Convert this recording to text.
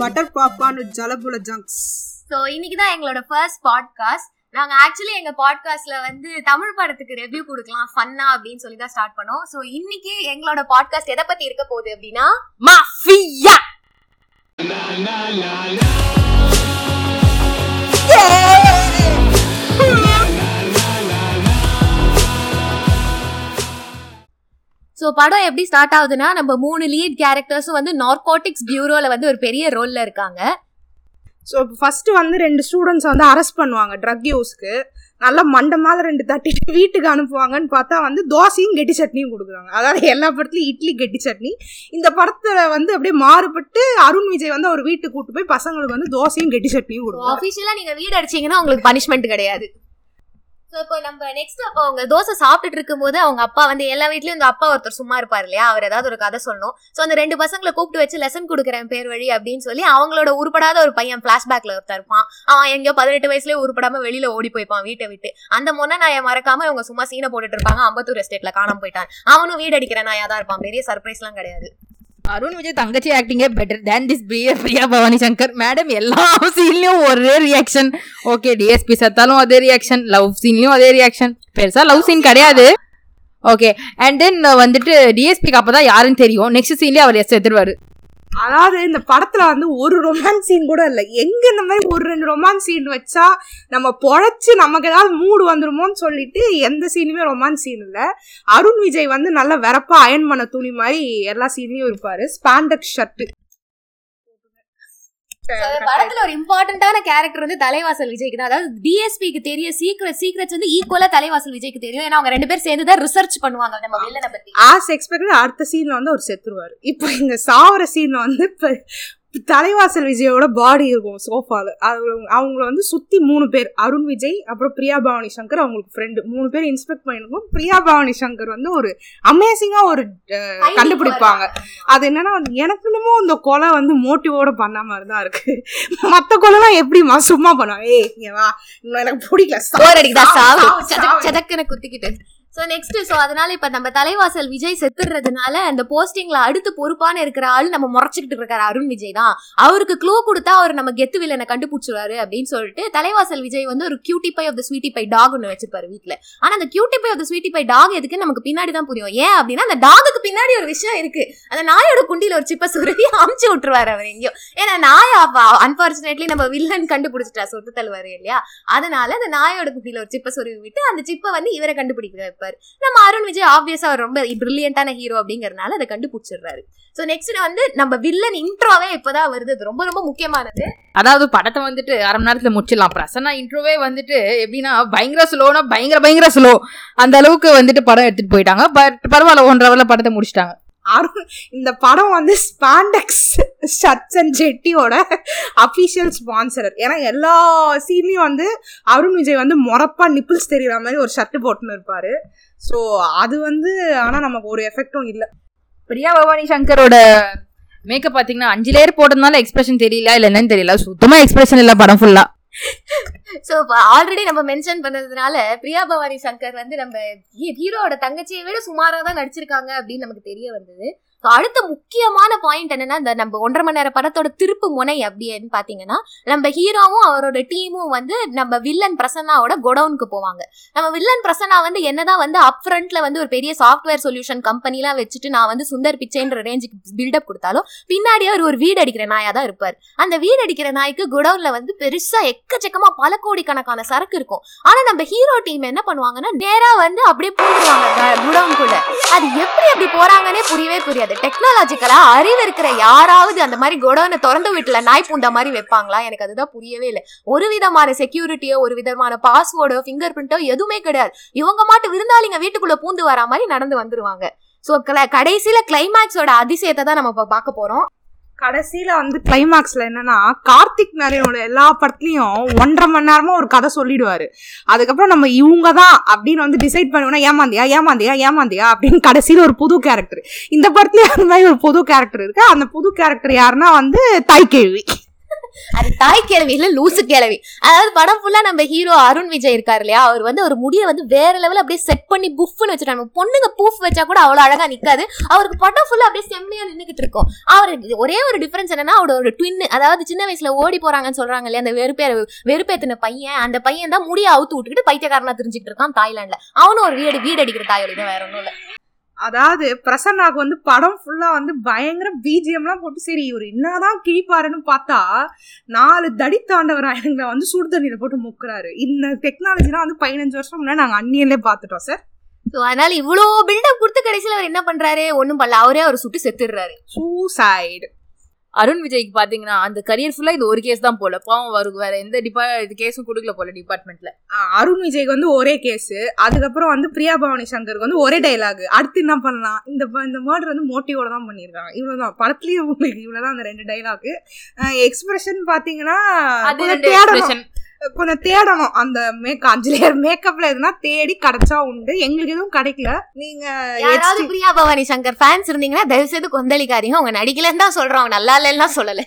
Butter பாப்பான் ஜலபுல ஜங்க்ஸ் so இன்னைக்கு தான் எங்களோட ஃபர்ஸ்ட் பாட்காஸ்ட் நாங்க ஆக்சுவலி எங்க பாட்காஸ்ட்ல வந்து தமிழ் படத்துக்கு ரிவ்யூ கொடுக்கலாம் ஃபன்னா அப்படின்னு சொல்லி தான் ஸ்டார்ட் பண்ணோம். ஸோ இன்னைக்கு எங்களோட பாட்காஸ்ட் எதை பத்தி இருக்க போகுது அப்படின்னா மாஃபியா படம் எப்படி ஸ்டார்ட் ஆகுதுன்னா நம்ம மூணு லீட் கேரக்டர்ஸும் வந்து நார்கோட்டிக்ஸ் பியூரோல வந்து ஒரு பெரிய ரோல்ல இருக்காங்க. ஸோ ஃபர்ஸ்ட் வந்து ரெண்டு ஸ்டூடெண்ட்ஸ் வந்து அரெஸ்ட் பண்ணுவாங்க ட்ரக் யூஸ்க்கு நல்லா மண்டை ரெண்டு தட்டிட்டு வீட்டுக்கு அனுப்புவாங்கன்னு பார்த்தா வந்து தோசையும் கெட்டி சட்னியும் கொடுக்குறாங்க. அதாவது எல்லா படத்துலையும் இட்லி கெட்டி சட்னி. இந்த படத்துல வந்து அப்படியே மாறுபட்டு அருண் விஜய் வந்து அவர் வீட்டுக்கு கூட்டு போய் பசங்களுக்கு வந்து தோசையும் கெட்டி சட்னியும் கொடுக்குறாங்க ஆஃபீஷியலா நீங்க வீடு அடிச்சீங்கன்னா உங்களுக்கு பனிஷ்மெண்ட் கிடையாது. ஸோ இப்போ நம்ம நெக்ஸ்ட் அப்போ அவங்க தோசை சாப்பிட்டுட்டு இருக்கும்போது அவங்க அப்பா வந்து எல்லா வீட்லயும் இந்த அப்பா ஒருத்தர் சும்மா இருப்பார் இல்லையா? அவர் ஏதாவது ஒரு கதை சொல்லணும். ஸோ அந்த ரெண்டு பசங்களை கூப்பிட்டு வச்சு லெசன் கொடுக்குறேன் பேர் வழி அப்படின்னு சொல்லி அவங்களோட உருப்படாத ஒரு பையன் பிளாஷ்பேக்ல ஒருத்தர் இருப்பான். அவன் எங்கேயோ பதினெட்டு வயசுலயே உருப்படாம வெளியில ஓடி போய்ப்பான் வீட்டை விட்டு. அந்த முன்ன நான் மறக்காம இவங்க சும்மா சீனை போட்டுட்டு இருப்பாங்க. அம்பத்தூர் எஸ்டேட்ல காணாம போயிட்டான். அவனும் வீடு அடிக்கிற நாயா தான் இருப்பான். பெரிய சர்ப்ரைஸ்லாம் கிடையாது. அருண் விஜய் தங்கச்சி ஆக்டிங்கே better than this PA Priya Bhavani Shankar madam எல்லா சீன்லயும் ஒரே ரியாக்ஷன் ஓகே டிஎஸ்பி சத்தாலும் அதே ரியாக்ஷன் லவ் சீன்லயும் அதே ரியாக்ஷன் பெருசா லவ் சீன் கிடையாது. ஓகே அண்ட் தென் வந்துட்டு டிஎஸ்பிக்கு அப்பதான் யாருன்னு தெரியும். நெக்ஸ்ட் சீன்லயே அவர் எஸ் எடுத்துருவாரு. அதாவது இந்த படத்துல வந்து ஒரு ரொமான்ஸ் சீன் கூட இல்லை. எங்க இந்த மாதிரி ஒரு ரெண்டு ரொமான்ஸ் சீன் வச்சா நம்ம பொழைச்சு நமக்கு ஏதாவது மூடு வந்துருமோன்னு சொல்லிட்டு எந்த சீனுமே ரொமான்ஸ் சீன் இல்லை. அருண் விஜய் வந்து நல்லா வெறப்பா அயன் பண்ண துணி மாதிரி எல்லா சீன்லயும் இருப்பாரு. ஸ்பாண்டக் ஷர்ட்டு படத்துல ஒரு இம்பார்ட்டன்டான கேரக்டர் வந்து தலைவாசல் விஜய்க்கு தான் அதாவது டிஎஸ்பிக்கு தெரிய சீக்ரெட் சீக்ரெட்ஸ் வந்து ஈக்குவலா தலைவாசல் விஜய்க்கு தெரியும். ஏன்னா அவங்க ரெண்டு பேரும் சேர்ந்து தான் ரிசர்ச் பண்ணுவாங்க நம்ம வில்லனை பத்தி. ஆஸ் எக்ஸ்பெக்டட் அடுத்த சீன்ல வந்து அவர் செத்துருவாரு. இப்போ இந்த சாவர சீன்ல வந்து தலைவாசல் விஜயோட பாடி இருக்கும் சோஃபால அவங்கள வந்து சுத்தி மூணு பேர் அருண் விஜய் அப்புறம் பிரியா பவானி சங்கர் அவங்களுக்கு ஃப்ரெண்டு மூணு பேர் இன்ஸ்பெக்ட் பண்ணிருக்கோம். பிரியா பவானி சங்கர் வந்து ஒரு அமேசிங்கா ஒரு கண்டுபிடிப்பாங்க. அது என்னன்னா எனக்கு இன்னமும் இந்த கொலை வந்து மோட்டிவோட பண்ண மாதிரி தான் இருக்கு. மத்த கொலைலாம் எப்படிமா சும்மா பண்ணுவாங்க? ஏய் இங்க வா. இன்னும் எனக்கு பிடிக்கல. சதக்குன்னு குத்திக்கிட்டு. ஸோ நெக்ஸ்ட் ஸோ அதனால இப்போ நம்ம தலைவாசல் விஜய் செத்துறதுனால அந்த போஸ்டிங்ல அடுத்து பொறுப்பான இருக்கிற ஆள் நம்ம முறைச்சிக்கிட்டு இருக்காரு அருண் விஜய் தான். அவருக்கு க்ளூ கொடுத்தா அவர் நம்ம கெத்து வில்லனை கண்டுபிடிச்சிருவாரு அப்படின்னு சொல்லிட்டு தலைவாசல் விஜய் வந்து ஒரு cutie pie of the sweetie pie dog ஒன்று வச்சிருப்பாரு வீட்டில் ஆனால் அந்த cutie pie of the sweetie pie dog எதுக்கு நமக்கு பின்னாடி தான் புரியும்? ஏன் அப்படின்னா அந்த டாகுக்கு பின்னாடி ஒரு விஷயம் இருக்கு. அந்த நாயோட குண்டியில் ஒரு சிப்பை சுருவி அமுச்சு விட்டுருவாரு அவர் எங்கேயோ. ஏன்னா நாய் அன்பார்ச்சுனேட்லி நம்ம வில்லன் கண்டுபிடிச்சிட்டா சொத்து தள்ளுவாரு இல்லையா? அதனால அந்த நாயோட குண்டியில் ஒரு சிப்பை சொருவி விட்டு அந்த சிப்பை வந்து இவரை கண்டுபிடிக்கிறார் இருப்பார். நம்ம அருண் விஜய் ஆப்வியஸா அவர் ரொம்ப பிரில்லியண்டான ஹீரோ அப்படிங்கறதுனால அதை கண்டுபிடிச்சிடுறாரு. ஸோ நெக்ஸ்ட் வந்து நம்ம வில்லன் இன்ட்ரோவே இப்போதான் வருது. அது ரொம்ப ரொம்ப முக்கியமானது. அதாவது படத்தை வந்துட்டு அரை மணி நேரத்துல முடிச்சிடலாம். பிரசன்னா இன்ட்ரோவே வந்துட்டு எப்படின்னா பயங்கர ஸ்லோனா பயங்கர பயங்கர ஸ்லோ அந்த அளவுக்கு வந்துட்டு படம் எடுத்துட்டு போயிட்டாங்க. பட் பரவாயில்ல ஒன்றரை ஹவர்ல படத்தை முடிச்சிட்டாங்க. அருண் இந்த படம் வந்து ஸ்பாண்டெக்ஸ் ஷர்ட்ஸ் அண்ட் ஜெட்டியோட அஃபிஷியல் ஸ்பான்சரர் ஏன்னா எல்லா சீன்லையும் வந்து அருண் விஜய் வந்து மொரப்பா நிப்பிள்ஸ் தெரியுற மாதிரி ஒரு ஷர்ட் போட்டுன்னு இருப்பாரு. ஸோ அது வந்து ஆனால் நமக்கு ஒரு எஃபெக்டும் இல்லை. பிரியா பவானி சங்கரோட மேக்கப் பார்த்தீங்கன்னா அஞ்சு லேயர் போட்டதுனால எக்ஸ்பிரஷன் தெரியல இல்லை என்னன்னு தெரியல. சுத்தமாக எக்ஸ்பிரஷன் இல்லை படம் ஃபுல்லாக ஸோ சோ ஆல்ரெடி நம்ம மென்ஷன் பண்ணதுனால பிரியா பவானி சங்கர் வந்து நம்ம ஹீரோட தங்கச்சியை விட சுமாரா தான் நடிச்சிருக்காங்க அப்படின்னு நமக்கு தெரிய வந்தது. அடுத்த முக்கியமான பாயிண்ட் என்னன்னா இந்த நம்ம ஒன்றரை மணி நேர படத்தோட திருப்பு முனை அப்படின்னு பாத்தீங்கன்னா நம்ம ஹீரோவும் அவரோட டீமும் வந்து நம்ம வில்லன் பிரசன்னாவோட கொடவுனுக்கு போவாங்க. நம்ம வில்லன் பிரசன்னா வந்து என்னதான் வந்து அப் ஃப்ரண்ட்ல வந்து ஒரு பெரிய சாஃப்ட்வேர் சொல்யூஷன் கம்பெனிலாம் வச்சுட்டு நான் வந்து சுந்தர் பிச்சைன்ற ரேஞ்சுக்கு பில்டப் கொடுத்தாலும் பின்னாடி அவர் ஒரு வீடு அடிக்கிற நாயா தான் இருப்பார். அந்த வீடு அடிக்கிற நாய்க்கு குடவுன்ல வந்து பெருசா எக்கச்சக்கமா பல கோடிக்கணக்கான சரக்கு இருக்கும். ஆனா நம்ம ஹீரோ டீம் என்ன பண்ணுவாங்கன்னா நேரா வந்து அப்படியே போடுவாங்க குடவுனுக்குள்ள அது எப்படி அப்படி போறாங்கன்னே புரியவே புரியாது. டெக்னாலஜிக்கலா அறிவு இருக்கிற யாராவது அந்த மாதிரி குடோனை திறந்து வீட்டுல நாய் பூந்த மாதிரி வைப்பாங்களா? எனக்கு அதுதான் புரியவே இல்லை. ஒரு விதமான செக்யூரிட்டியோ ஒரு விதமான பாஸ்வேர்டோ ஃபிங்கர் பிரிண்டோ எதுவுமே கிடையாது. இவங்க மாட்டு விருந்தாளிங்க வீட்டுக்குள்ள பூந்து வரா மாதிரி நடந்து வந்துருவாங்க. சோ கடைசியில கிளைமேக்ஸோட அதிசயத்தை தான் நம்ம இப்போ பார்க்க போறோம். கடைசியில வந்து கிளைமேக்ஸ்ல என்னன்னா கார்த்திக் நாராயணோட எல்லா படத்துலயும் ஒன்றரை மணி நேரமா ஒரு கதை சொல்லிடுவாரு. அதுக்கப்புறம் நம்ம இவங்க தான் அப்படின்னு வந்து டிசைட் பண்ணுவோம்னா ஏமாந்தியா ஏமாந்தியா ஏமாந்தியா அப்படின்னு கடைசியில ஒரு புது கேரக்டர் இந்த படத்துலயும் அந்த மாதிரி ஒரு புது கேரக்டர் இருக்கு. அந்த புது கேரக்டர் யாருன்னா வந்து தாய் கேள்வி அது தாய் கிழவி இல்ல லூசு கிழவி அதாவது படம் ஃபுல்லா நம்ம ஹீரோ அருண் விஜய் இருக்காரு இல்லையா? அவர் வந்து ஒரு முடியை வந்து வேற லெவல் அப்படியே செட் பண்ணி புஃப்னு வச்சுட்டாங்க பொண்ணுங்க பூஃப் வச்சா கூட அவ்வளவு அழகா நிக்காது. அவருக்கு படம் ஃபுல்லா அப்படியே செம்மையா நின்றுகிட்டு இருக்கும். அவருக்கு ஒரே ஒரு டிஃபரன்ஸ் என்னன்னா அவரோட ட்வின் அதாவது சின்ன வயசுல ஓடி போறாங்கன்னு சொல்றாங்க இல்லையா அந்த வெறுப்பே வெறுப்பேத்தின பையன் அந்த பையன் தான் முடிய அவுத்து விட்டுக்கிட்டு பைத்தியக்காரனா தெரிஞ்சுக்கிட்டு இருக்கான் தாய்லாந்துல. அவனும் ஒரு வீடு வீடு அடிக்கிற தாயோட தான் வேற ஒன்றும் இல்லை. அதாவது பிரசன்னாக்கு வந்து படம் ஃபுல்லா வந்து பயங்கர பிஜிஎம்லாம் போட்டு சரி இவர் என்னதான் கிழிப்பாருன்னு பார்த்தா நாலு தடி தாண்டவராயங்களை வந்து சுடு தண்ணியில போட்டு முக்குறாரு. இந்த டெக்னாலஜிலாம் வந்து பதினஞ்சு வருஷம் முன்னாடி நாங்க அந்நியன்லே பார்த்துட்டோம் சார் சோ அதனால இவ்வளோ பில்டப் கொடுத்து கடைசியில அவர் என்ன பண்றாரு? ஒண்ணும் பண்ணல. அவரே அவர் சுட்டு செத்துடுறாரு. சூசைடு அருண் விஜய்க்கு பாத்தீங்கன்னா அந்த கரியர் ஃபுல்லா இது ஒரு கேஸ் தான் போல. பாவம் அவருக்கு வேற எந்த டிபா இது கேஸும் கொடுக்கல போல டிபார்ட்மெண்ட்ல அருண் விஜய்க்கு வந்து ஒரே கேஸ் அதுக்கப்புறம் வந்து பிரியா பவானி சங்கருக்கு வந்து ஒரே டைலாக் அடுத்து என்ன பண்ணலாம்? இந்த இந்த மர்டர் வந்து மோட்டிவோட தான் பண்ணியிருக்காங்க. இவ்வளவுதான். படத்துலயும் உங்களுக்கு இவ்வளவுதான் அந்த ரெண்டு டைலாக் எக்ஸ்பிரஷன் பாத்தீங்கன்னா கொஞ்சம் தேடணும். அந்த மேக் அஞ்சு லேயர் மேக்கப்ல எதுனா தேடி கிடைச்சா உண்டு. எங்களுக்கு எதுவும் கிடைக்கல. நீங்க யாராவது பிரியா பவானி சங்கர் ஃபேன்ஸ் இருந்தீங்கன்னா தயவு செய்து கொந்தளிக்காதீங்க. அவங்க நடிக்கலன்னு தான் சொல்றோம். அவங்க நல்லா இல்லைன்னா சொல்லல.